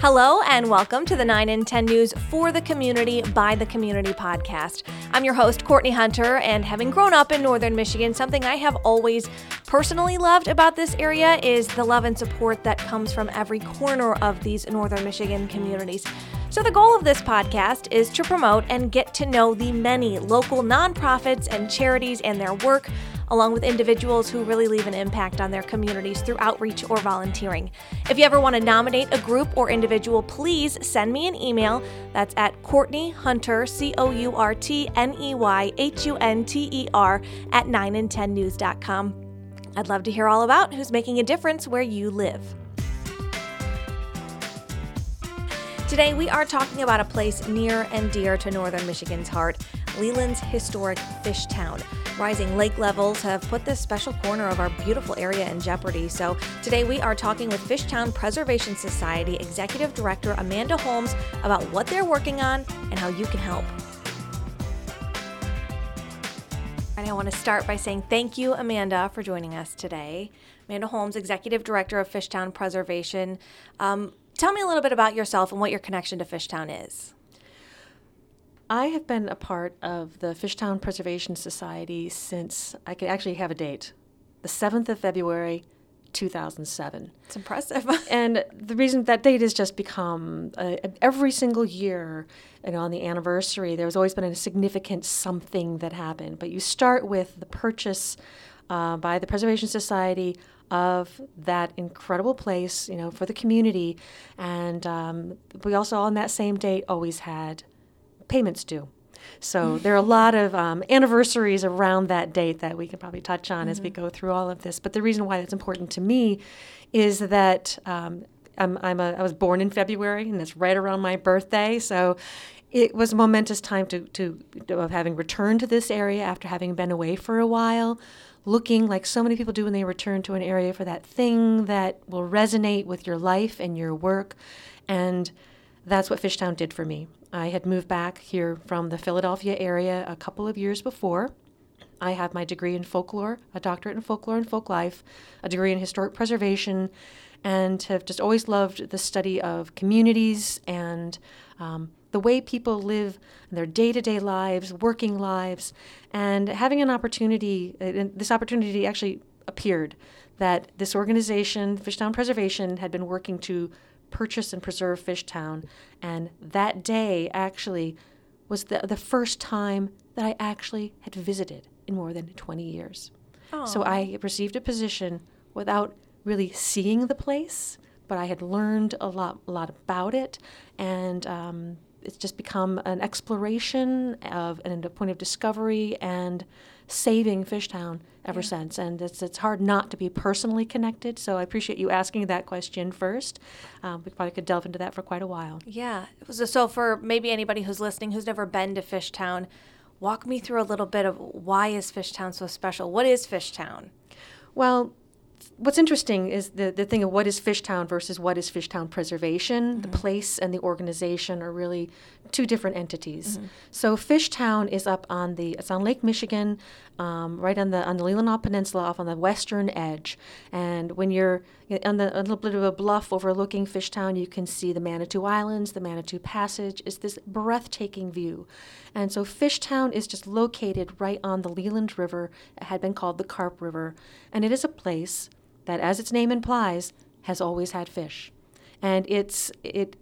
Hello and welcome to the 9 in 10 News for the Community by the Community podcast. I'm your host, Courtney Hunter, and having grown up in northern Michigan, something I have always personally loved about this area is the love and support that comes from every corner of these northern Michigan communities. So, the goal of this podcast is to promote and get to know the many local nonprofits and charities and their work along with individuals who really leave an impact on their communities through outreach or volunteering. If you ever want to nominate a group or individual, please send me an email. That's at Courtney Hunter, C O U R T N E Y H U N T E R, at 9and10news.com. I'd love to hear all about who's making a difference where you live. Today, we are talking about a place near and dear to northern Michigan's heart Leland's historic Fishtown. Rising lake levels have put this special corner of our beautiful area in jeopardy. So, today we are talking with Fishtown Preservation Society Executive Director Amanda Holmes about what they're working on and how you can help. And I want to start by saying thank you, Amanda, for joining us today. Amanda Holmes, Executive Director of Fishtown Preservation. Um, tell me a little bit about yourself and what your connection to Fishtown is. I have been a part of the Fishtown Preservation Society since I could actually have a date, the 7th of February, 2007. It's impressive. and the reason that date has just become uh, every single year, you know, on the anniversary, there's always been a significant something that happened. But you start with the purchase uh, by the Preservation Society of that incredible place, you know, for the community. And um, we also, on that same date, always had payments due. So there are a lot of um, anniversaries around that date that we can probably touch on mm-hmm. as we mm-hmm. go through all of this. But the reason why that's important to me is that um, I'm, I'm a, I was born in February, and it's right around my birthday. So it was a momentous time to, to of having returned to this area after having been away for a while, looking like so many people do when they return to an area for that thing that will resonate with your life and your work, and that's what Fishtown did for me. I had moved back here from the Philadelphia area a couple of years before. I have my degree in folklore, a doctorate in folklore and folk life, a degree in historic preservation, and have just always loved the study of communities and um, the way people live their day to day lives, working lives, and having an opportunity. Uh, this opportunity actually appeared that this organization, Fishtown Preservation, had been working to purchase and preserve Fishtown. And that day actually was the, the first time that I actually had visited in more than 20 years. Aww. So I received a position without really seeing the place, but I had learned a lot, a lot about it. And um, it's just become an exploration of and a point of discovery and saving Fishtown ever yeah. since. And it's, it's hard not to be personally connected. So I appreciate you asking that question first. Um, we probably could delve into that for quite a while. Yeah. So for maybe anybody who's listening who's never been to Fishtown, walk me through a little bit of why is Fishtown so special? What is Fishtown? Well, what's interesting is the, the thing of what is Fishtown versus what is Fishtown Preservation. Mm-hmm. The place and the organization are really two different entities. Mm-hmm. So Fishtown is up on the it's on Lake Michigan, um, right on the on the Leelanau Peninsula, off on the western edge. And when you're on the a little bit of a bluff overlooking Fishtown, you can see the Manitou Islands, the Manitou Passage. It's this breathtaking view. And so Fishtown is just located right on the Leland River. It had been called the Carp River, and it is a place that, as its name implies, has always had fish. And it's it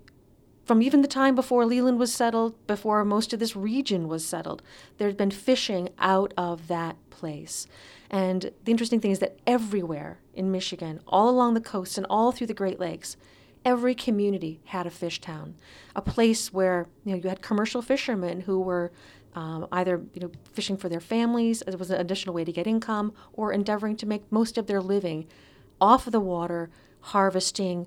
from even the time before Leland was settled, before most of this region was settled, there's been fishing out of that place. And the interesting thing is that everywhere in Michigan, all along the coast and all through the Great Lakes, every community had a fish town, a place where you know you had commercial fishermen who were um, either you know fishing for their families as was an additional way to get income, or endeavoring to make most of their living off of the water, harvesting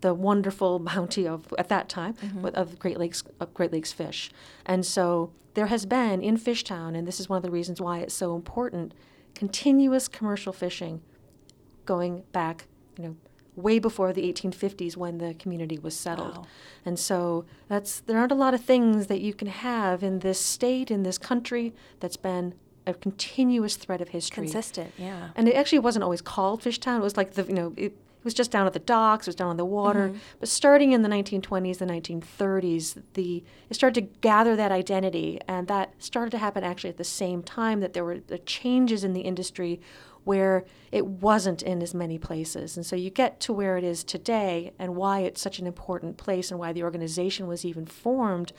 the wonderful bounty of at that time mm-hmm. of Great Lakes of Great Lakes fish. And so there has been in Fishtown, and this is one of the reasons why it's so important, continuous commercial fishing going back, you know, way before the 1850s when the community was settled. Wow. And so that's there aren't a lot of things that you can have in this state in this country that's been a continuous thread of history. Consistent, yeah. And it actually wasn't always called Fishtown. It was like the you know it, it was just down at the docks, it was down on the water. Mm-hmm. But starting in the 1920s, the 1930s, the it started to gather that identity, and that started to happen actually at the same time that there were the changes in the industry where it wasn't in as many places. And so you get to where it is today and why it's such an important place and why the organization was even formed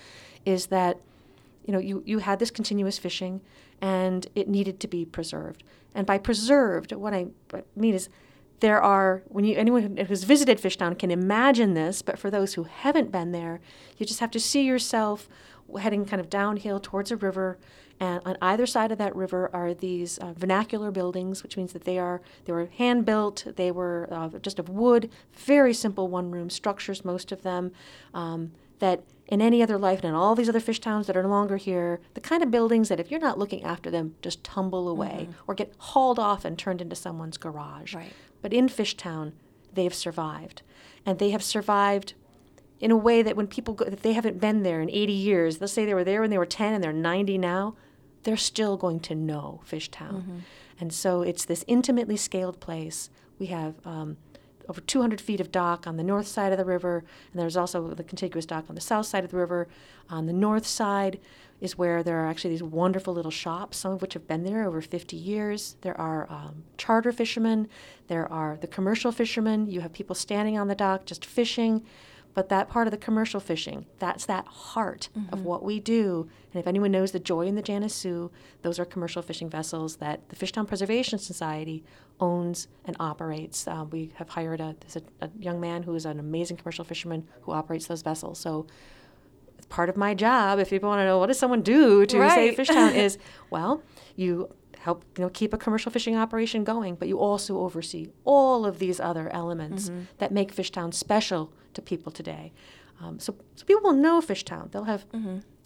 is that you know you, you had this continuous fishing and it needed to be preserved. And by preserved, what I mean is there are when you anyone who who's visited Fishtown can imagine this, but for those who haven't been there, you just have to see yourself heading kind of downhill towards a river and on either side of that river are these uh, vernacular buildings, which means that they are they were hand built. They were uh, just of wood, very simple one room structures, most of them. Um, that in any other life and in all these other fish towns that are no longer here, the kind of buildings that if you're not looking after them, just tumble away Mm-hmm. or get hauled off and turned into someone's garage. Right. But in Fishtown, they've survived, and they have survived in a way that when people go, if they haven't been there in 80 years, let's say they were there when they were 10 and they're 90 now, they're still going to know Fishtown. And so it's this intimately scaled place. We have um, over 200 feet of dock on the north side of the river, and there's also the contiguous dock on the south side of the river. On the north side is where there are actually these wonderful little shops, some of which have been there over 50 years. There are um, charter fishermen, there are the commercial fishermen. You have people standing on the dock just fishing. But that part of the commercial fishing, that's that heart of what we do. And if anyone knows the Joy and the Janice those are commercial fishing vessels that the Fishtown Preservation Society owns and operates. Uh, we have hired a, a, a young man who is an amazing commercial fisherman who operates those vessels. So it's part of my job, if people want to know what does someone do to Right. save Fishtown, is well, you help you know keep a commercial fishing operation going, but you also oversee all of these other elements that make Fishtown special to people today. Um, so, so people will know Fishtown. They'll have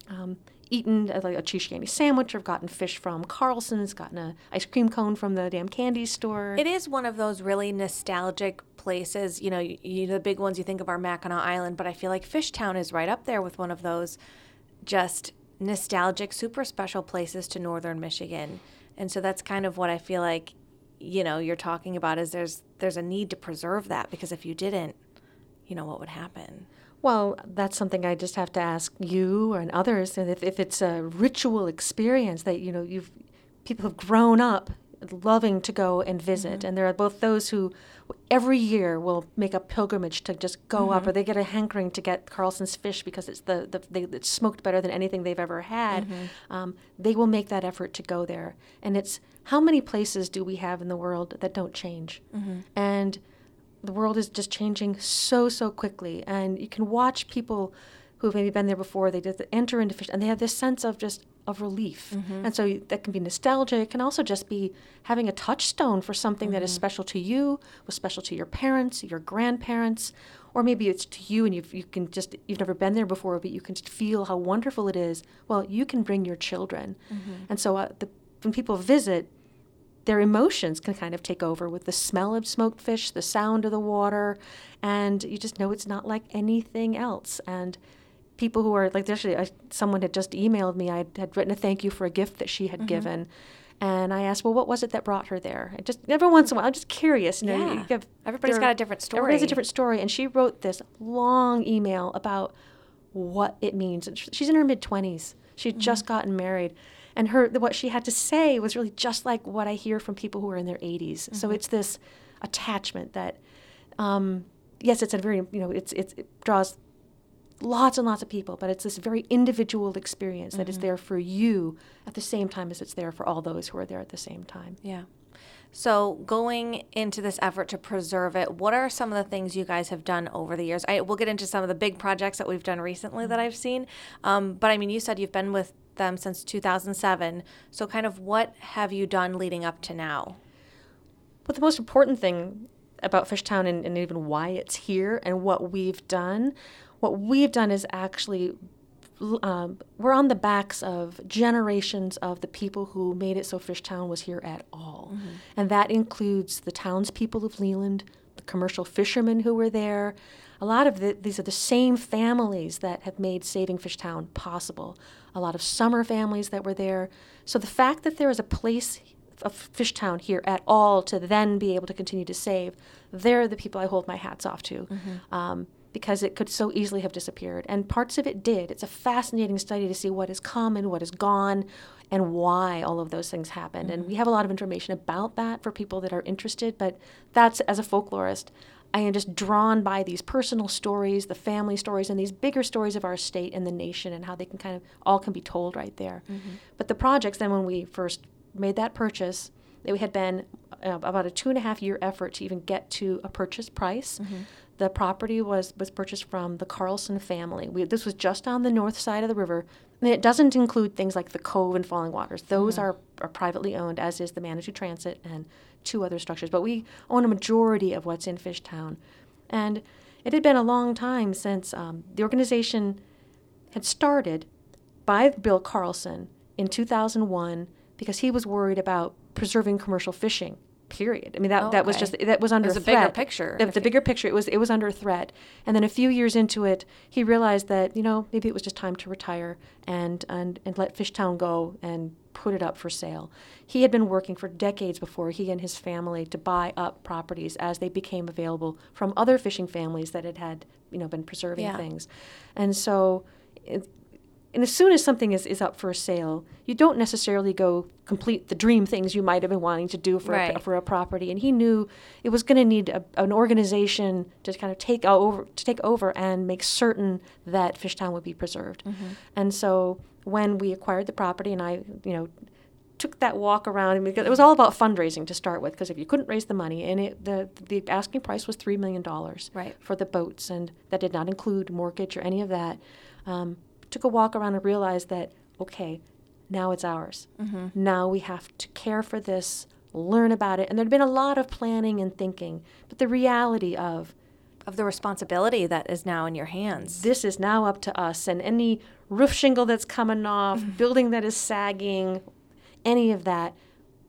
um, eaten uh, like a cheese candy sandwich or gotten fish from Carlson's, gotten a ice cream cone from the Dam candy store. It is one of those really nostalgic places. You know, you, you the big ones you think of are Mackinac Island, but I feel like Fishtown is right up there with one of those just nostalgic, super special places to northern Michigan. And so that's kind of what I feel like, you know, you're talking about is there's there's a need to preserve that because if you didn't, you know, what would happen? Well, that's something I just have to ask you and others. And if, if it's a ritual experience that you know you've people have grown up loving to go and visit, mm-hmm. and there are both those who every year will make a pilgrimage to just go up, mm-hmm. or they get a hankering to get Carlson's fish because it's the, the they, it's smoked better than anything they've ever had. Mm-hmm. Um, they will make that effort to go there, and it's how many places do we have in the world that don't change, mm-hmm. and the world is just changing so so quickly. And you can watch people who've maybe been there before they just enter into fish and they have this sense of just of relief. Mm-hmm. And so that can be nostalgia it can also just be having a touchstone for something that is mm-hmm. special to you was special to your parents your grandparents or maybe it's to you and you've, you can just you've never been there before but you can just feel how wonderful it is. Well you can bring your children. Mm-hmm. And so uh, the, when people visit their emotions can kind of take over with the smell of smoked fish, the sound of the water, and you just know it's not like anything else. And people who are like, actually, I, someone had just emailed me. I had written a thank you for a gift that she had mm-hmm. given. And I asked, well, what was it that brought her there? I just every once in a while, I'm just curious. You know, you Yeah. Everybody's got a different story. Everybody has a different story. And she wrote this long email about what it means. And She's in her mid 20s. She'd just mm-hmm. gotten married. And her what she had to say was really just like what I hear from people who are in their 80s. So mm-hmm. it's this attachment that, um, yes, it's a very, you know, it's, it's, it draws lots and lots of people, but it's this very individual experience that is there for you at the same time as it's there for all those who are there at the same time. Yeah. So going into this effort to preserve it, what are some of the things you guys have done over the years? I we'll get into some of the big projects that we've done recently that I've seen. Um, but I mean, you said you've been with them since 2007. So kind of what have you done leading up to now? But the most important thing about Fishtown and, and even why it's here and what we've done, what we've done is actually um, we're on the backs of generations of the people who made it so Fishtown was here at all. And that includes the townspeople of Leland, the commercial fishermen who were there. A lot of the, these are the same families that have made saving Fishtown possible. A lot of summer families that were there. So the fact that there is a place of Fishtown here at all to then be able to continue to save, they're the people I hold my hats off to. Um, because it could so easily have disappeared. And parts of it did. It's a fascinating study to see what has come and what is gone and why all of those things happened. And mm-hmm. we have a lot of information about that for people that are interested, but that's as a folklorist. I am just drawn by these personal stories, the family stories, and these bigger stories of our state and the nation and how they can kind of all can be told right there. Mm-hmm. But the projects, then when we first made that purchase, it had been uh, about a two and a half year effort to even get to a purchase price. The property was, was purchased from the Carlson family. We, this was just on the north side of the river. And it doesn't include things like the Cove and Falling Waters. Those are, are privately owned, as is the Manitou Transit and two other structures. But we own a majority of what's in Fishtown. And it had been a long time since um, the organization had started by Bill Carlson in 2001 because he was worried about preserving commercial fishing. Period. I mean that Oh, that was just that was under was a bigger picture, The, the bigger picture, it was it was under threat. And then a few years into it, he realized that you know maybe it was just time to retire and and and let Fishtown go and put it up for sale. He had been working for decades before he and his family to buy up properties as they became available from other fishing families that had had you know been preserving Yeah. things, and so. It, and as soon as something is, is up for sale, you don't necessarily go complete the dream things you might have been wanting to do for, a, for a property. And he knew it was going to need a, an organization to kind of take over to take over and make certain that Fishtown would be preserved. And so when we acquired the property, and I, you know, took that walk around, and it was all about fundraising to start with. Because if you couldn't raise the money, and it, the the asking price was three million dollars Right. for the boats, and that did not include mortgage or any of that. Um, took a walk around and realized that okay, now it's ours. Mm-hmm. Now we have to care for this, learn about it, and there'd been a lot of planning and thinking, but the reality of Of the responsibility that is now in your hands. this is now up to us, and any roof shingle that's coming off, mm-hmm. building that is sagging, any of that,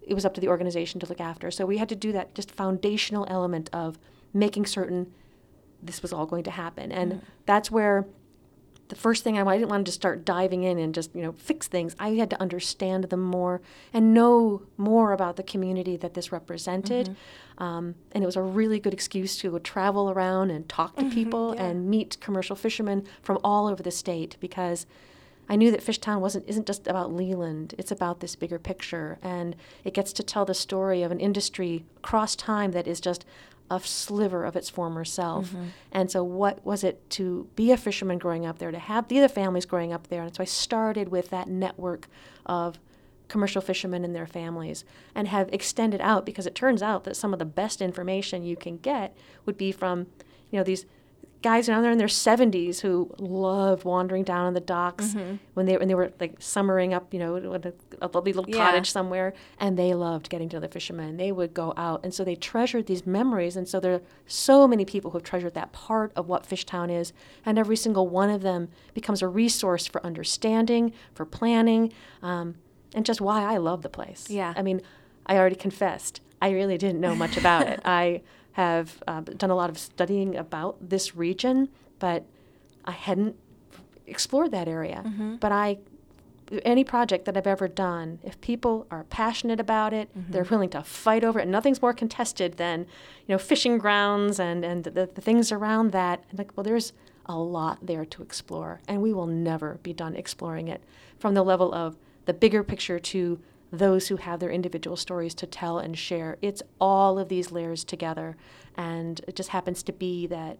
it was up to the organization to look after. So we had to do that just foundational element of making certain this was all going to happen. And mm-hmm. that's where the first thing I, I didn't want to just start diving in and just you know fix things. I had to understand them more and know more about the community that this represented, um, and it was a really good excuse to go travel around and talk to people yeah. and meet commercial fishermen from all over the state because. I knew that Fishtown wasn't isn't just about Leland. It's about this bigger picture, and it gets to tell the story of an industry across time that is just a sliver of its former self. Mm-hmm. And so, what was it to be a fisherman growing up there, to have the other families growing up there? And so, I started with that network of commercial fishermen and their families and have extended out because it turns out that some of the best information you can get would be from, you know, these guys down there in their 70s who loved wandering down on the docks when they when they were like summering up, you know, with a, a lovely little Yeah. cottage somewhere, and they loved getting to the fishermen. They would go out, and so they treasured these memories. And so there are so many people who have treasured that part of what Fishtown is, and every single one of them becomes a resource for understanding, for planning, um, and just why I love the place. Yeah. I mean, I already confessed. I really didn't know much about it. I have uh, done a lot of studying about this region, but I hadn't explored that area. But I, any project that I've ever done, if people are passionate about it, they're willing to fight over it. Nothing's more contested than, you know, fishing grounds and and the, the things around that. And like, well, there's a lot there to explore, and we will never be done exploring it from the level of the bigger picture to those who have their individual stories to tell and share. It's all of these layers together, and it just happens to be that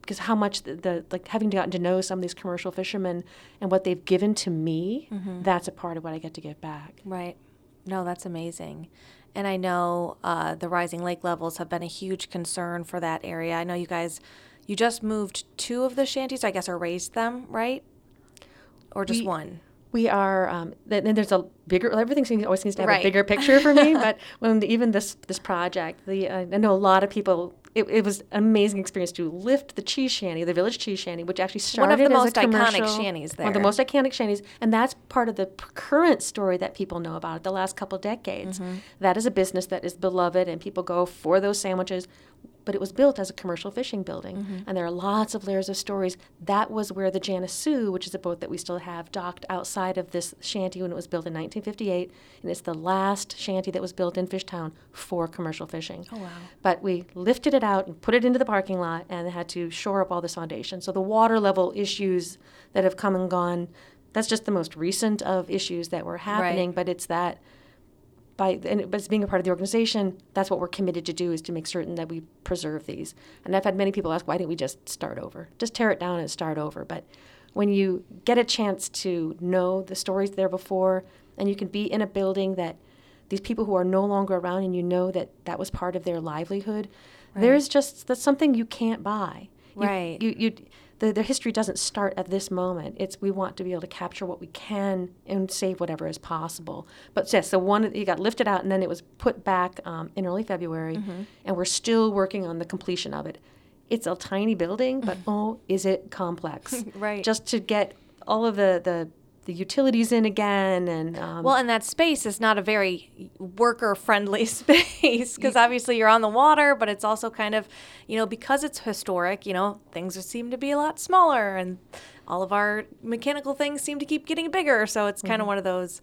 because how much the, the like having gotten to know some of these commercial fishermen and what they've given to me, that's a part of what I get to give back. Right. No, that's amazing. And I know uh, the rising lake levels have been a huge concern for that area. I know you guys, you just moved two of the shanties, I guess, or raised them, right? Or just We- one? We are, um, then there's a bigger. Everything seems, always seems to have Right. a bigger picture for me. but when the, even this this project, the uh, I know a lot of people. It, it was an amazing experience to lift the cheese shanty, the village cheese shanty, which actually started One of the most iconic shanties One of the most iconic shanties, and that's part of the current story that people know about it the last couple decades. Mm-hmm. That is a business that is beloved, and people go for those sandwiches. But it was built as a commercial fishing building. Mm-hmm. And there are lots of layers of stories. That was where the Janice-Sue, which is a boat that we still have, docked outside of this shanty when it was built in 1958. And it's the last shanty that was built in Fishtown for commercial fishing. Oh, wow. But we lifted it out and put it into the parking lot and had to shore up all this foundation. So the water level issues that have come and gone, that's just the most recent of issues that were happening. But it's that by and as being a part of the organization, that's what we're committed to do is to make certain that we preserve these. And I've had many people ask, why didn't we just start over? Just tear it down and start over. But when you get a chance to know the stories there before, and you can be in a building that these people who are no longer around, and you know that that was part of their livelihood, there's just that's something you can't buy. You- Right. You, you, the, the history doesn't start at this moment. It's we want to be able to capture what we can and save whatever is possible. But yes, so one you got lifted out and then it was put back um, in early February, Mm-hmm. and we're still working on the completion of it. It's a tiny building, but oh, is it complex? Right. Just to get all of the the, the utilities in again and um, Well, and that space is not a very worker friendly space because obviously you're on the water, but it's also kind of, you know, because it's historic, you know, things seem to be a lot smaller and all of our mechanical things seem to keep getting bigger. So it's kind of one of those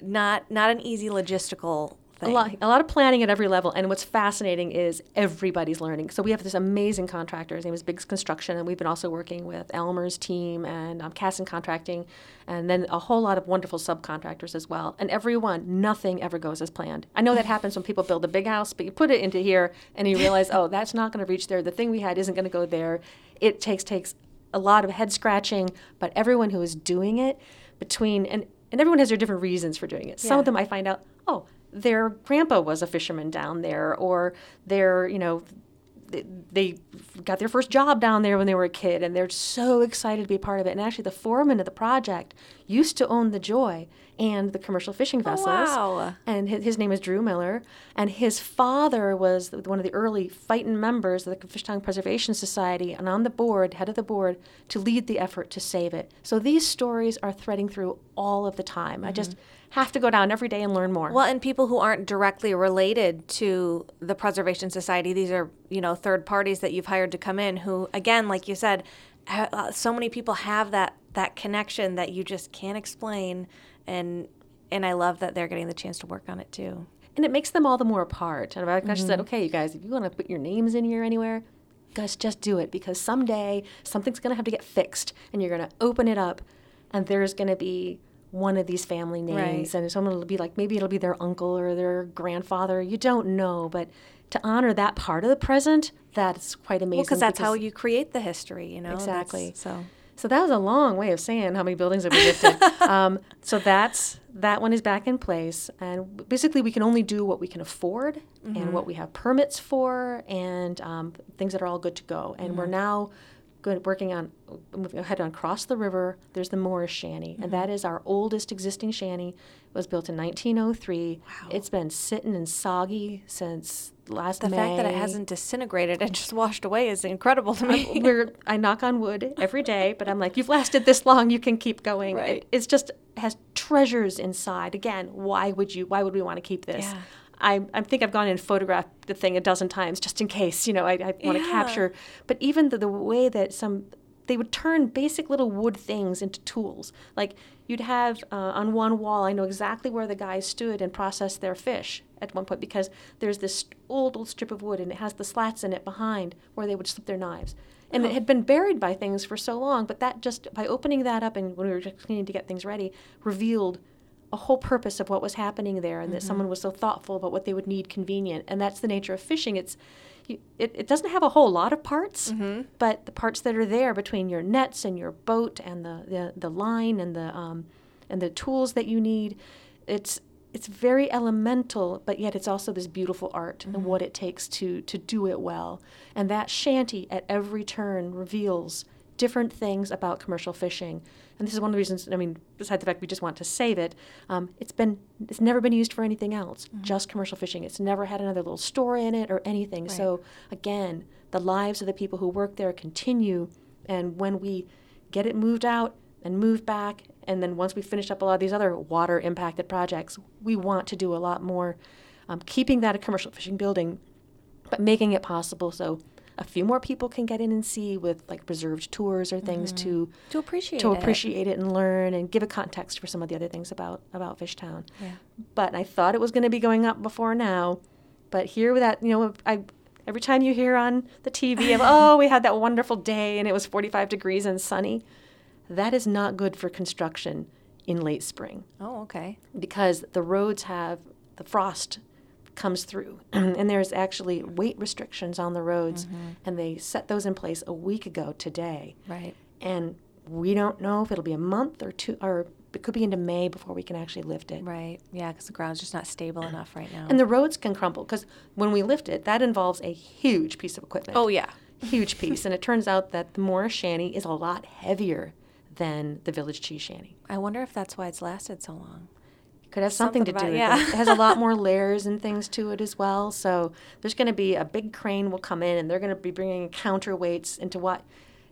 not not an easy logistical thing. A lot, a lot of planning at every level. And what's fascinating is everybody's learning. So we have this amazing contractor. His name is Biggs Construction, and we've been also working with Elmer's team and um, Casson Contracting, and then a whole lot of wonderful subcontractors as well. And everyone, nothing ever goes as planned. I know that happens when people build a big house, but you put it into here and you realize, oh, that's not going to reach there. The thing we had isn't going to go there. It takes takes a lot of head scratching, but everyone who is doing it between and and everyone has their different reasons for doing it. Some of them I find out, oh, their grandpa was a fisherman down there, or their, you know, they, got their first job down there when they were a kid, and they're so excited to be a part of it. And actually, the foreman of the project used to own the Joy and the commercial fishing oh, vessels. oh, wow. And his, his name is Drew Miller, and his father was one of the early fighting members of the Fishtown Preservation Society, and on the board, head of the board, to lead the effort to save it. So these stories are threading through all of the time. I just mm-hmm. Have to go down every day and learn more. Well, and people who aren't directly related to the Preservation Society, these are, you know, third parties that you've hired to come in who, again, like you said, uh, so many people have that, that connection that you just can't explain. And, and I love that they're getting the chance to work on it too. and it makes them all the more apart. And I just said, okay, you guys, if you want to put your names in here anywhere, guys, just do it because someday something's going to have to get fixed, and you're going to open it up, and there's going to be one of these family names, Right. and someone will be like, maybe it'll be their uncle or their grandfather. You don't know, but to honor that part of the present, that's quite amazing. Well, because that's how you create the history, you know? That's- Exactly. So, So that was a long way of saying how many buildings have been gifted. um, so that's that one is back in place, and basically we can only do what we can afford and what we have permits for, and um, things that are all good to go. And we're now good working on moving ahead on cross the river. There's the Morris Shanty, and that mm-hmm. is our oldest existing shanty. It was built in 1903. It's been sitting and soggy since last the May. fact that it hasn't disintegrated and just washed away is incredible to me. we're I knock on wood every day, but I'm like, you've lasted this long, you can keep going. Right. It, it's just has treasures inside. Again, why would you? Why would we want to keep this? Yeah. I, I think I've gone and photographed the thing a dozen times just in case, you know, I, I want to Yeah. capture. But even the, the way that some, they would turn basic little wood things into tools. Like you'd have uh, on one wall, I know exactly where the guys stood and processed their fish at one point because there's this old, old strip of wood and it has the slats in it behind where they would slip their knives. And it had been buried by things for so long, but that just, by opening that up and when we were just needing to get things ready, revealed a whole purpose of what was happening there and that mm-hmm. someone was so thoughtful about what they would need convenient. And that's the nature of fishing. It's you, it, it doesn't have a whole lot of parts mm-hmm. but the parts that are there between your nets and your boat and the, the, the line and the um, and the tools that you need it's it's very elemental but yet it's also this beautiful art and mm-hmm. what it takes to to do it well. And that shanty at every turn reveals different things about commercial fishing. And this is one of the reasons, I mean, besides the fact we just want to save it, um, it's been, it's never been used for anything else, just commercial fishing. It's never had another little store in it or anything. So again, the lives of the people who work there continue. And when we get it moved out and moved back, and then once we finish up a lot of these other water impacted projects, we want to do a lot more. Um, keeping that a commercial fishing building but making it possible so a few more people can get in and see with like reserved tours or things mm-hmm. to To appreciate to it. appreciate it and learn and give a context for some of the other things about about Fishtown. Yeah. But I thought it was going to be going up before now, but here with that, you know, I every time you hear on the TV of oh we had that wonderful day and it was 45 degrees and sunny, that is not good for construction in late spring Oh, okay. because the roads have the frost comes through and there's actually weight restrictions on the roads mm-hmm. and they set those in place a week ago today Right. and we don't know if it'll be a month or two or it could be into may before we can actually lift it Right. Yeah, because the ground's just not stable enough right now. and the roads can crumble because when we lift it that involves a huge piece of equipment oh, yeah. huge piece and it turns out that the morris shanty is a lot heavier than the village cheese shanty I wonder if that's why it's lasted so long. Could have something, Something to do about- with yeah. it. It has a lot more layers and things to it as well. So there's going to be a big crane will come in, and they're going to be bringing counterweights into what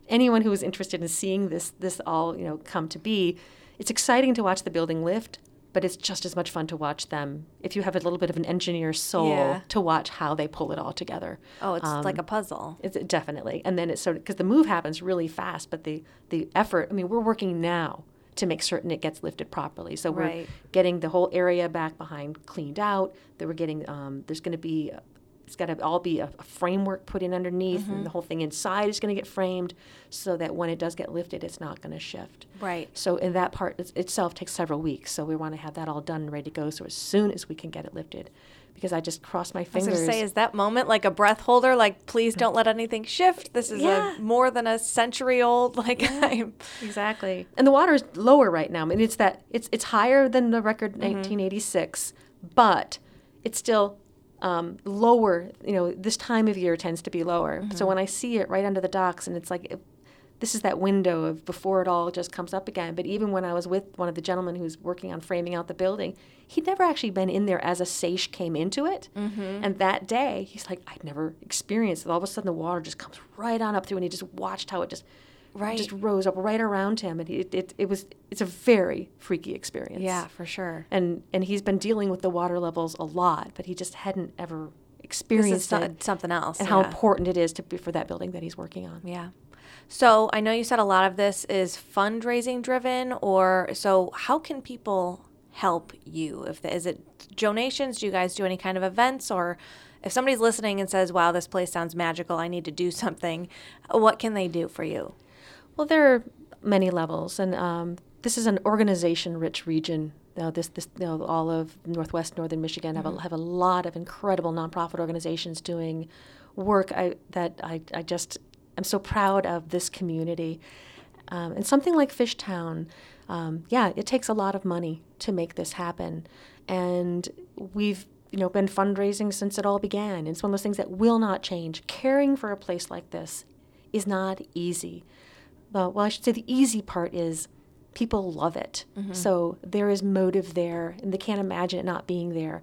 anyone who is interested in seeing this this all you know come to be. It's exciting to watch the building lift, but it's just as much fun to watch them if you have a little bit of an engineer soul Yeah. to watch how they pull it all together. Oh, it's Um, like a puzzle. it's definitely, and then it's sort of because the move happens really fast, but the the effort. I mean, we're working now to make certain it gets lifted properly. So we're getting the whole area back behind cleaned out. That we're getting. Um, there's going to be. It's got to all be a, a framework put in underneath, Mm-hmm. and the whole thing inside is going to get framed, so that when it does get lifted, it's not going to shift. Right. So, in that part it's- itself takes several weeks. So we want to have that all done and ready to go. So as soon as we can get it lifted, because I just crossed my fingers. I was fingers. going to say, is that moment like a breath holder? Like, please don't let anything shift. This is Yeah. a more than a century old. Like, I'm, Exactly. And the water is lower right now. I mean, it's that it's it's higher than the record Mm-hmm. 1986, but it's still um, lower. You know, this time of year tends to be lower. Mm-hmm. So when I see it right under the docks, and it's like. It, this is that window of before it all just comes up again. But even when I was with one of the gentlemen who's working on framing out the building, he'd never actually been in there as a seiche came into it. Mm-hmm. And that day, he's like, I'd never experienced it. All of a sudden, the water just comes right on up through, and he just watched how it just Right. just rose up right around him, and it, it, it was it's a very freaky experience. yeah, for sure. and and he's been dealing with the water levels a lot, but he just hadn't ever experienced it something else. and how important it is to be for that building that he's working on. Yeah. So I know you said a lot of this is fundraising driven, or so how can people help you? If the, is it donations? Do you guys do any kind of events, or if somebody's listening and says, "Wow, this place sounds magical. I need to do something," what can they do for you? Well, there are many levels, and um, this is an organization-rich region. You know, this, this, you know, all of Northwest Northern Michigan have a have a lot of incredible nonprofit organizations doing work. I that I, I just I'm so proud of this community, um, and something like Fishtown. Um, yeah, it takes a lot of money to make this happen, and we've you know been fundraising since it all began. It's one of those things that will not change. Caring for a place like this is not easy. Well, well, I should say the easy part is people love it. So there is motive there, and they can't imagine it not being there.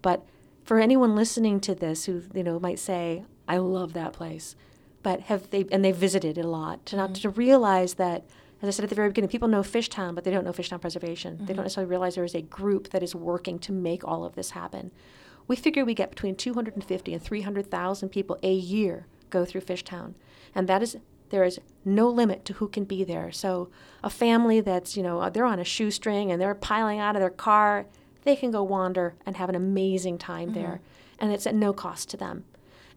But for anyone listening to this who you know might say, "I love that place," but have they and they visited it a lot to not to realize that. As I said at the very beginning, people know Fishtown, but they don't know Fishtown Preservation. They don't mm-hmm. necessarily realize there is a group that is working to make all of this happen. We figure we get between 250 and 300,000 people a year go through Fishtown, and that is there is no limit to who can be there. So a family that's you know uh, they're on a shoestring and they're piling out of their car, they can go wander and have an amazing time there, mm-hmm. and it's at no cost to them,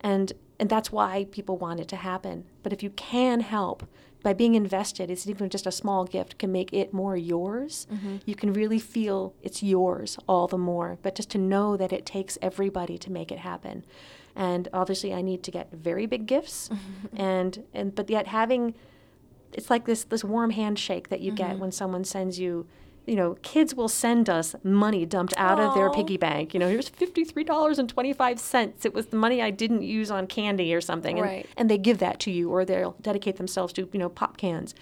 and and that's why people want it to happen. But if you can help by being invested, it's even just a small gift can make it more yours. Mm-hmm. You can really feel it's yours all the more. But just to know that it takes everybody to make it happen. And obviously, I need to get very big gifts, and and but yet having, it's like this this warm handshake that you get mm-hmm. when someone sends you. You know, kids will send us money dumped out of their piggy bank. You know, here's fifty-three dollars and twenty-five cents. It was the money I didn't use on candy or something, and, Right. and they give that to you, or they'll dedicate themselves to you know pop cans.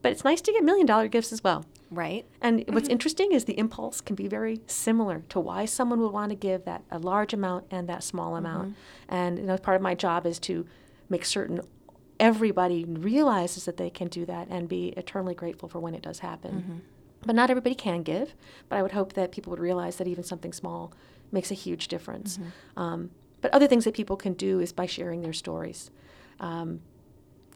But it's nice to get million-dollar gifts as well. Right. And what's interesting is the impulse can be very similar to why someone would want to give that a large amount and that small mm-hmm. amount. And you know, part of my job is to make certain everybody realizes that they can do that and be eternally grateful for when it does happen. Mm-hmm. But not everybody can give. But I would hope that people would realize that even something small makes a huge difference. Um, but other things that people can do is by sharing their stories. Um,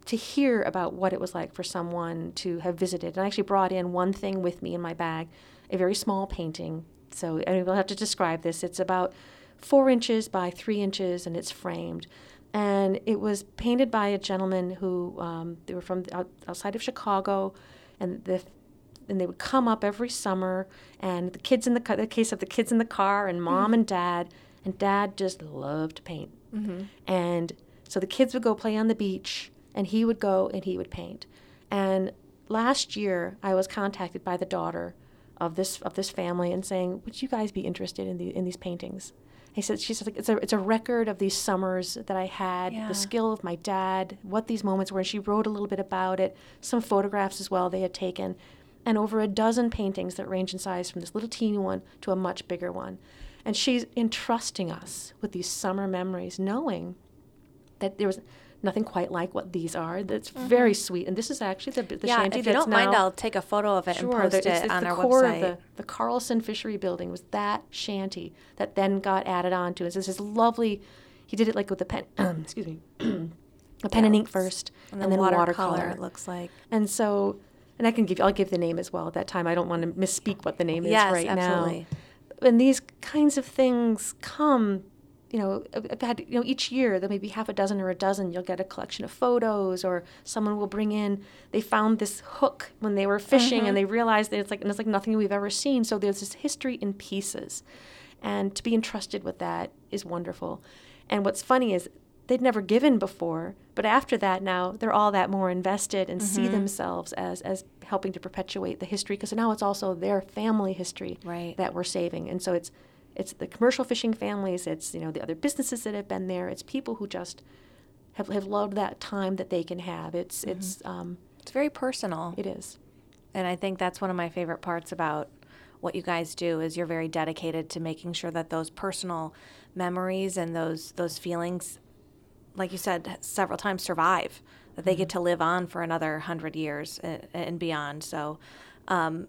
to hear about what it was like for someone to have visited. And I actually brought in one thing with me in my bag, a very small painting. So I mean, we'll have to describe this. It's about four inches by three inches, and it's framed. And it was painted by a gentleman who um, they were from out, outside of Chicago, and the and they would come up every summer, and the kids in the, the case of the kids in the car, and mom mm-hmm. and dad, and dad just loved to paint, mm-hmm. and so the kids would go play on the beach, and he would go and he would paint. And last year, I was contacted by the daughter of this of this family and saying, "Would you guys be interested in the in these paintings?" He said, "She said it's a it's a record of these summers that I had, yeah. the skill of my dad, what these moments were." And she wrote a little bit about it, some photographs as well they had taken, and over a dozen paintings that range in size from this little teeny one to a much bigger one. And she's entrusting us with these summer memories, knowing that there was nothing quite like what these are. That's mm-hmm. very sweet. And this is actually the, the yeah, shanty if you don't mind, I'll take a photo of it sure, and post it's, it it's on the our core website. Of the, the Carlson Fishery Building was that shanty that then got added on to. It's this lovely. He did it like with a pen. Um, excuse me. a pen yeah, and ink first, and, and then watercolor. watercolor. It looks like. And so, and I can give. you, I'll give the name as well. At that time, I don't want to misspeak what the name yes, is right absolutely. now. And these kinds of things come you know, I've had, you know, each year there may be half a dozen or a dozen. You'll get a collection of photos, or someone will bring in. They found this hook when they were fishing, mm-hmm. and they realized that it's like and it's like nothing we've ever seen. So there's this history in pieces, and to be entrusted with that is wonderful. And what's funny is they'd never given before, but after that, now they're all that more invested and mm-hmm. see themselves as as helping to perpetuate the history because now it's also their family history right. that we're saving, and so it's it's the commercial fishing families, it's you know the other businesses that have been there, it's people who just have, have loved that time that they can have. It's mm-hmm. it's um, it's very personal. It is, and I think that's one of my favorite parts about what you guys do is you're very dedicated to making sure that those personal memories and those those feelings, like you said several times, survive. That they mm-hmm. get to live on for another hundred years and, and beyond. So. Um,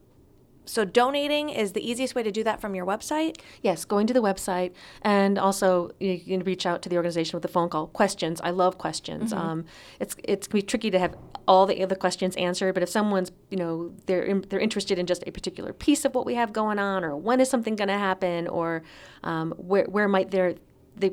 so donating is the easiest way to do that from your website? Yes, going to the website and also you can reach out to the organization with a phone call. Questions, I love questions. Mm-hmm. Um, it's it's can be tricky to have all the other questions answered, but if someone's you know they're they're interested in just a particular piece of what we have going on, or when is something going to happen, or um, where where might their they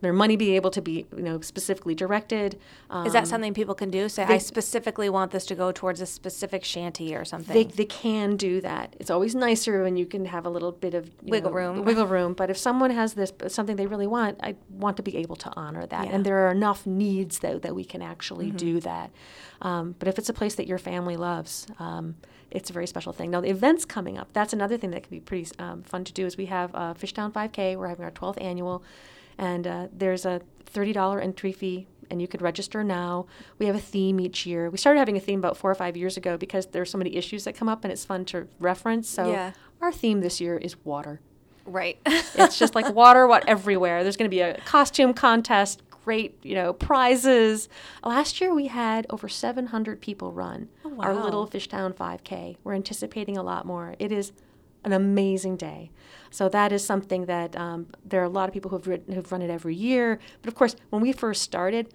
their money be able to be you know specifically directed um, is that um, something people can do say they, i specifically want this to go towards a specific shanty or something they, they can do that it's always nicer when you can have a little bit of wiggle know, room wiggle room but if someone has this something they really want i want to be able to honor that yeah. and there are enough needs though that we can actually mm-hmm. do that um, but if it's a place that your family loves um, it's a very special thing. Now the events coming up, that's another thing that can be pretty um, fun to do. Is we have uh, Fishtown 5K. We're having our 12th annual. And uh, there's a $30 entry fee, and you could register now. We have a theme each year. We started having a theme about four or five years ago because there's so many issues that come up, and it's fun to reference. So yeah. our theme this year is water. Right. it's just like water, what everywhere. There's going to be a costume contest, great, you know, prizes. Last year we had over 700 people run oh, wow. our little Fishtown 5K. We're anticipating a lot more. It is an amazing day. So that is something that um, there are a lot of people who've, who've run it every year. But of course, when we first started,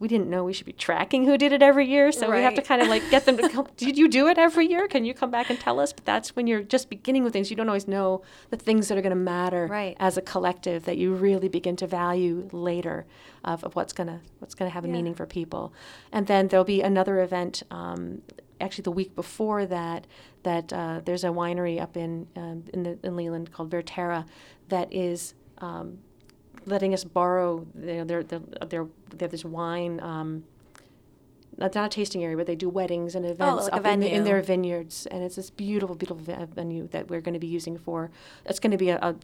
we didn't know we should be tracking who did it every year. So right. we have to kind of like get them to come. Did you do it every year? Can you come back and tell us? But that's when you're just beginning with things. You don't always know the things that are going to matter right. as a collective that you really begin to value later of, of what's going to what's going to have a yeah. meaning for people. And then there'll be another event um, actually the week before that that uh, there's a winery up in um, in, the, in Leland called Verterra that is um, letting us borrow their their their, their they have this wine. Um, not, not a tasting area, but they do weddings and events oh, like up in, in, their vineyards, and it's this beautiful, beautiful venue that we're going to be using for. It's going to be a, a,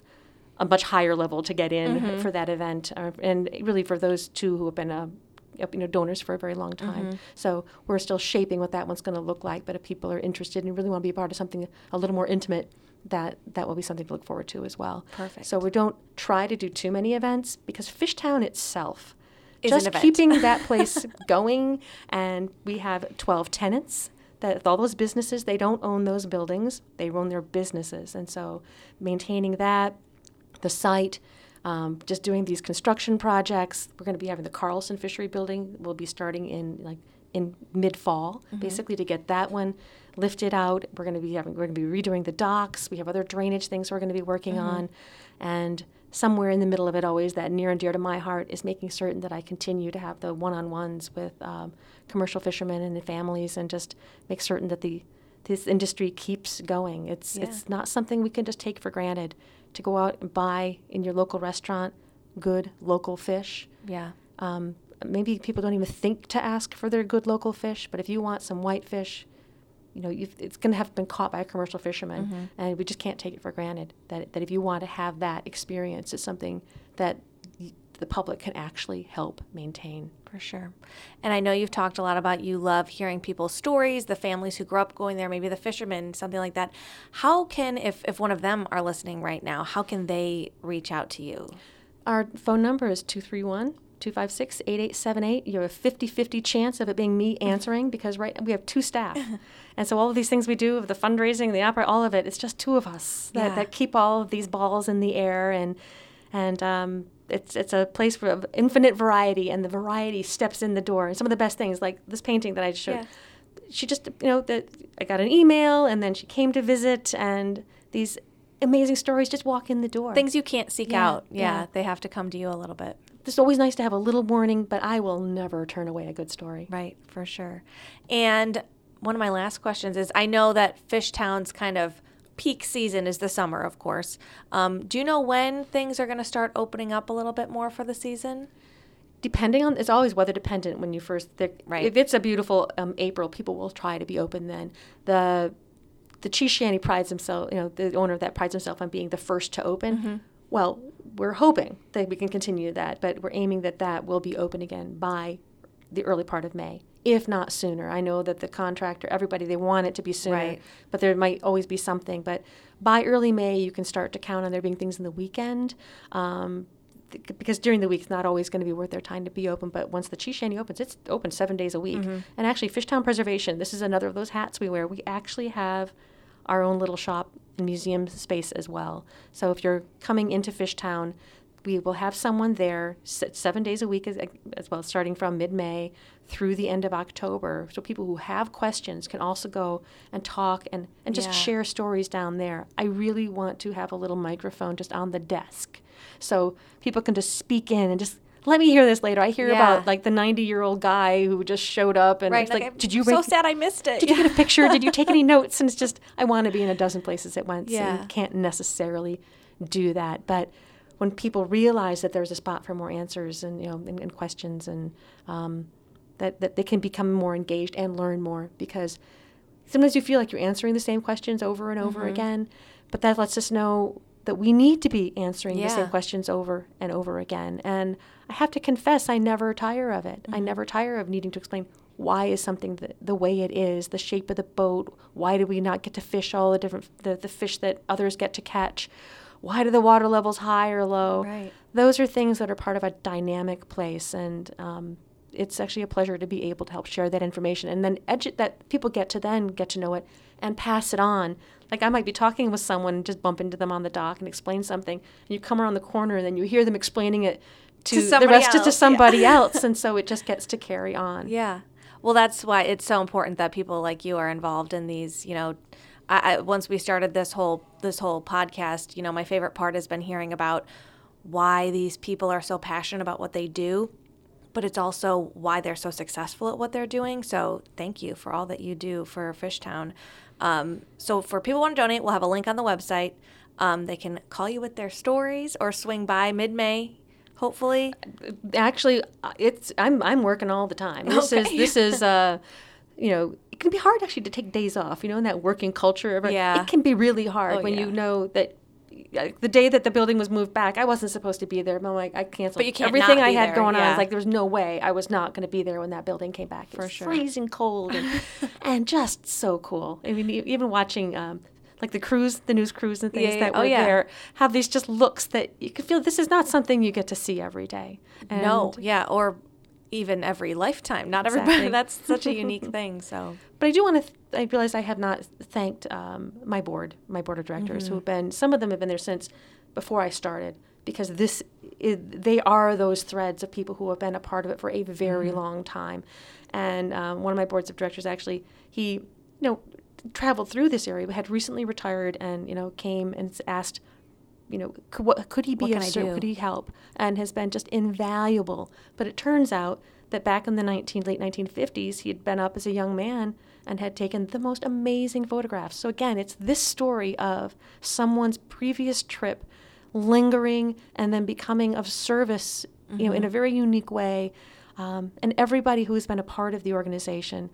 a, much higher level to get in mm-hmm. for that event, uh, and really for those two who have been uh, you know donors for a very long time. Mm-hmm. So we're still shaping what that one's going to look like. But if people are interested and really want to be a part of something a little more intimate, that that will be something to look forward to as well. Perfect. So we don't try to do too many events because Fishtown itself. Is just keeping that place going, and we have 12 tenants that all those businesses they don't own those buildings they own their businesses and so maintaining that the site um, just doing these construction projects. We're going to be having the Carlson Fishery Building. We'll be starting in like in mid fall, basically to get that one lifted out. We're going to be having we're going to be redoing the docks. We have other drainage things we're going to be working on, and somewhere in the middle of it, always that near and dear to my heart is making certain that I continue to have the one-on-ones with um, commercial fishermen and the families, and just make certain that the this industry keeps going. It's Yeah. it's not something we can just take for granted. To go out and buy in your local restaurant good local fish. Yeah. Um, maybe people don't even think to ask for their good local fish, but if you want some white fish, you know, you've, it's going to have been caught by a commercial fisherman, and we just can't take it for granted that, that if you want to have that experience, it's something that the public can actually help maintain. For sure. And I know you've talked a lot about you love hearing people's stories, the families who grew up going there, maybe the fishermen, something like that. How can, if, if one of them are listening right now, how can they reach out to you? Our phone number is 231 256 8878. You have a 50 50 chance of it being me answering because right we have two staff. and so all of these things we do, of the fundraising, the opera, all of it, it's just two of us that, Yeah. that keep all of these balls in the air. And, and um, it's, it's a place for of infinite variety, and the variety steps in the door. And some of the best things, like this painting that I just showed, Yeah. she just, you know, that I got an email and then she came to visit, and these amazing stories just walk in the door. Things you can't seek Yeah, out. Yeah, yeah. They have to come to you a little bit. it's always nice to have a little warning, but I will never turn away a good story. Right, for sure. And one of my last questions is I know that Fishtown's kind of peak season is the summer, of course. Um, do you know when things are going to start opening up a little bit more for the season? Depending on, it's always weather dependent when you first. Right. If it's a beautiful um, April, people will try to be open then. The the cheese shanty prides himself, you know, the owner of that prides himself on being the first to open. Well, we're hoping that we can continue that, but we're aiming that that will be open again by the early part of May, if not sooner. I know that the contractor, everybody, they want it to be sooner, Right. but there might always be something. But by early May, you can start to count on there being things in the weekend. Um, th- because during the week it's not always going to be worth their time to be open. But once the cheese shanty opens, it's open seven days a week. And actually, Fishtown Preservation, this is another of those hats we wear. We actually have our own little shop and museum space as well. So if you're coming into Fishtown, we will have someone there seven days a week as, as well, starting from mid May through the end of October. So people who have questions can also go and talk and, and just Yeah. share stories down there. I really want to have a little microphone just on the desk so people can just speak in and just let me hear this later. I hear Yeah. about like the 90 year old guy who just showed up and Right. like, I'm did you so sad I missed it. did you get a picture? Did you take any notes? And it's just, I want to be in a dozen places at once. Yeah. And can't necessarily do that. But when people realize that there's a spot for more answers and, you know, and, and questions and um, that, that they can become more engaged and learn more because sometimes you feel like you're answering the same questions over and over Mm-hmm. again, but that lets us know that we need to be answering the same questions over and over again. And I have to confess, I never tire of it. Mm-hmm. I never tire of needing to explain why is something the, the way it is, the shape of the boat, why do we not get to fish all the different the, the fish that others get to catch? Why do the water levels high or low? Right. Those are things that are part of a dynamic place, and um, it's actually a pleasure to be able to help share that information, and then edu- that people get to then get to know it and pass it on. Like I might be talking with someone and just bump into them on the dock and explain something, and you come around the corner and then you hear them explaining it to, To the rest of else, to yeah. somebody else, and so it just gets to carry on. Yeah. Well, that's why it's so important that people like you are involved in these. You know, I, I once we started this whole this whole podcast, you know, my favorite part has been hearing about why these people are so passionate about what they do, but it's also why they're so successful at what they're doing. So thank you for all that you do for Fishtown. Um, so for people who want to donate, we'll have a link on the website. Um, they can call you with their stories or swing by mid May. Hopefully, actually uh, it's i'm i'm working all the time this is this is uh you know can be hard actually to take days off you know in that working culture of it, Yeah. it can be really hard Oh, when yeah. you know that the day that the building was moved back, I wasn't supposed to be there. But I'm like, I canceled But you can't everything I had there, going on. yeah. It's like there was no way I was not going to be there when that building came back. It For was sure. freezing cold and, and just so cool. I mean, even watching um, like the crews, the news crews and things Yeah, yeah. that Oh, were yeah. there have these just looks that you can feel this is not something you get to see every day. no, yeah, or even every lifetime. Not everybody. Exactly. That's such a unique thing. So But I do want to. Th- I realize I have not thanked um, my board, my board of directors, Mm-hmm. who have been. Some of them have been there since before I started, because this is, they are those threads of people who have been a part of it for a very mm-hmm. long time. And um, one of my boards of directors actually, he, you know, traveled through this area, but had recently retired and, you know, came and asked, you know, could, what, could he be of service? Could he help? And has been just invaluable. But it turns out that back in the 19, late 1950s, he had been up as a young man and had taken the most amazing photographs. So again, it's this story of someone's previous trip lingering and then becoming of service, mm-hmm. you know, in a mm-hmm. very unique way. Um, and everybody who has been a part of the organization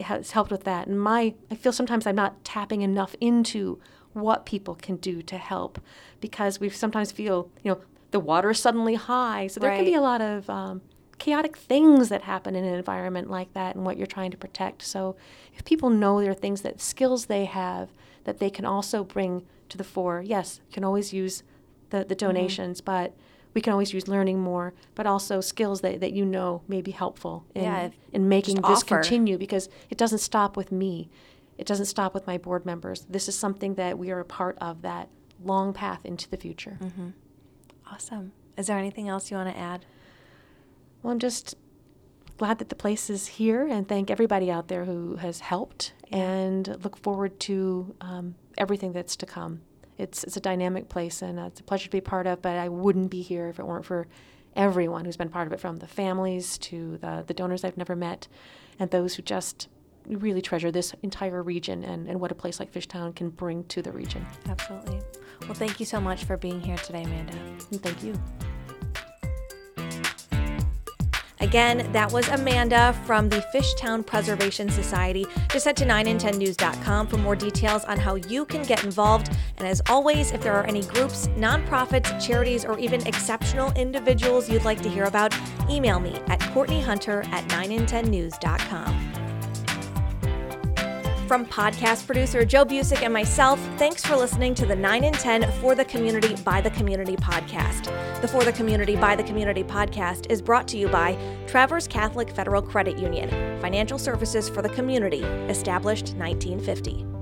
has helped with that. And my, I feel sometimes I'm not tapping enough into what people can do to help because we sometimes feel, you know, the water is suddenly high. So there right. can be a lot of um, chaotic things that happen in an environment like that and what you're trying to protect. So if people know there are things that skills they have that they can also bring to the fore, yes, can always use the, the mm-hmm. donations, mm-hmm. but we can always use learning more, but also skills that, that you know may be helpful in, yeah, in making this offer. continue because it doesn't stop with me. It doesn't stop with my board members. This is something that we are a part of that long path into the future. Mm-hmm. Awesome. Is there anything else you want to add? Well, I'm just glad that the place is here and thank everybody out there who has helped and look forward to um, everything that's to come it's it's a dynamic place and uh, it's a pleasure to be part of. But I wouldn't be here if it weren't for everyone who's been part of it, from the families to the the donors I've never met, and those who just really treasure this entire region and, and what a place like Fishtown can bring to the region. Absolutely. Well, thank you so much for being here today, Amanda. And thank you. Again, that was Amanda from the Fishtown Preservation Society. Just head to 9in10news.com for more details on how you can get involved. And as always, if there are any groups, nonprofits, charities, or even exceptional individuals you'd like to hear about, email me at courtneyhunter at 9in10news.com. From podcast producer Joe Busick and myself, thanks for listening to the 9 in 10 For the Community by the Community podcast. The For the Community by the Community podcast is brought to you by Traverse Catholic Federal Credit Union, financial services for the community, established 1950.